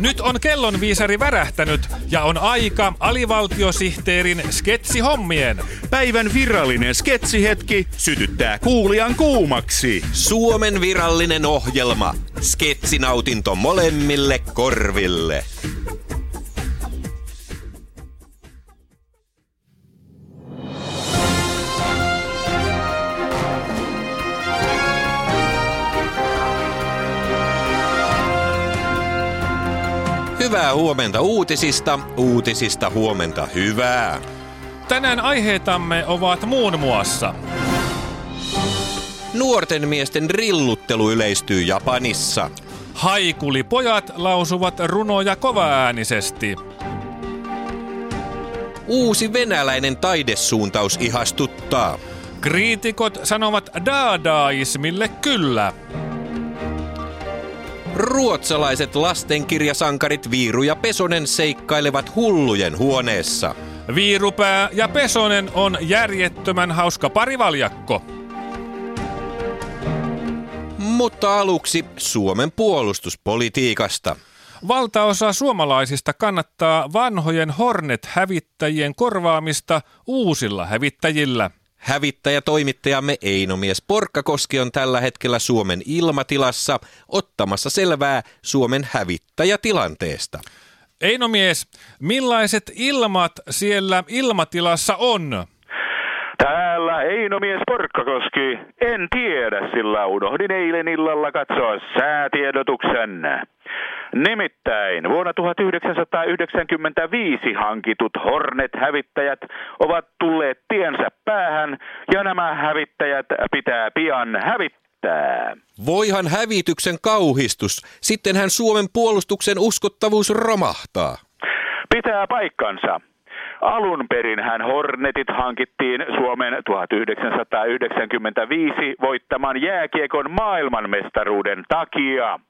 Nyt on kellonviisari värähtänyt ja on aika alivaltiosihteerin sketsihommien. Päivän virallinen sketsihetki sytyttää kuulijan kuumaksi. Suomen virallinen ohjelma. Sketsinautinto molemmille korville. Hyvää huomenta uutisista, uutisista huomenta hyvää. Tänään aiheitamme ovat muun muassa Nuorten miesten rilluttelu yleistyy Japanissa. Haikulipojat lausuvat runoja kovaäänisesti. Uusi venäläinen taidesuuntaus ihastuttaa. Kriitikot sanovat daadaismille kyllä. Ruotsalaiset lastenkirjasankarit Viiru ja Pesonen seikkailevat hullujen huoneessa. Viirupää ja Pesonen on järjettömän hauska parivaljakko. Mutta aluksi Suomen puolustuspolitiikasta. Valtaosa suomalaisista kannattaa vanhojen Hornet-hävittäjien korvaamista uusilla hävittäjillä. Hävittäjätoimittajamme Einomies Porkkakoski on tällä hetkellä Suomen ilmatilassa ottamassa selvää Suomen hävittäjätilanteesta. Einomies, millaiset ilmat siellä ilmatilassa on? Einomies Porkkakoski. En tiedä, sillä unohdin eilen illalla katsoa säätiedotuksen. Nimittäin vuonna 1995 hankitut Hornet-hävittäjät ovat tulleet tiensä päähän ja nämä hävittäjät pitää pian hävittää. Voihan hävityksen kauhistus, sittenhän Suomen puolustuksen uskottavuus romahtaa. Pitää paikkansa. Alun perin hän Hornetit hankittiin Suomen 1995 voittaman jääkiekon maailmanmestaruuden takia.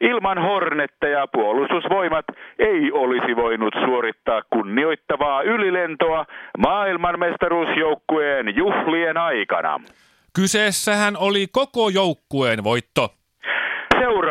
Ilman Hornetteja puolustusvoimat ei olisi voinut suorittaa kunnioittavaa ylilentoa maailmanmestaruusjoukkueen juhlien aikana. Kyseessähän oli koko joukkueen voitto.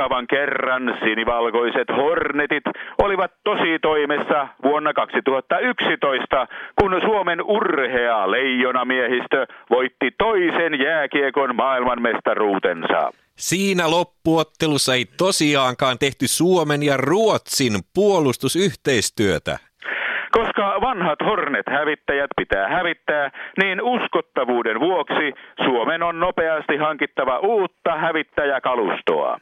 Seuraavan kerran sinivalkoiset Hornetit olivat tosi toimessa vuonna 2011, kun Suomen urhea leijonamiehistö voitti toisen jääkiekon maailmanmestaruutensa. Siinä loppuottelussa ei tosiaankaan tehty Suomen ja Ruotsin puolustusyhteistyötä. Koska vanhat Hornet-hävittäjät pitää hävittää, niin uskottavuuden vuoksi Suomen on nopeasti hankittava uutta hävittäjäkalustoa.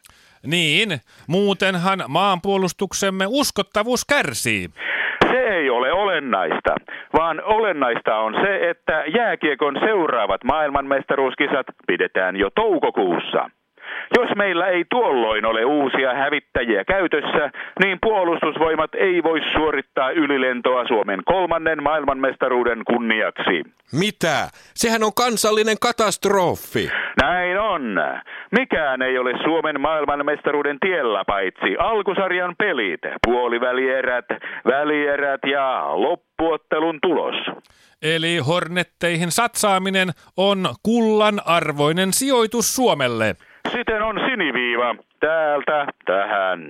Niin, muutenhan maanpuolustuksemme uskottavuus kärsii. Se ei ole olennaista, vaan olennaista on se, että jääkiekon seuraavat maailmanmestaruuskisat pidetään jo toukokuussa. Jos meillä ei tuolloin ole uusia hävittäjiä käytössä, niin puolustusvoimat ei voi suorittaa ylilentoa Suomen kolmannen maailmanmestaruuden kunniaksi. Mitä? Sehän on kansallinen katastrofi. Näin on. Mikään ei ole Suomen maailmanmestaruuden tiellä paitsi alkusarjan pelit, puolivälierät, välierät ja loppuottelun tulos. Eli Hornetteihin satsaaminen on kullan arvoinen sijoitus Suomelle. Siten on siniviiva täältä tähän.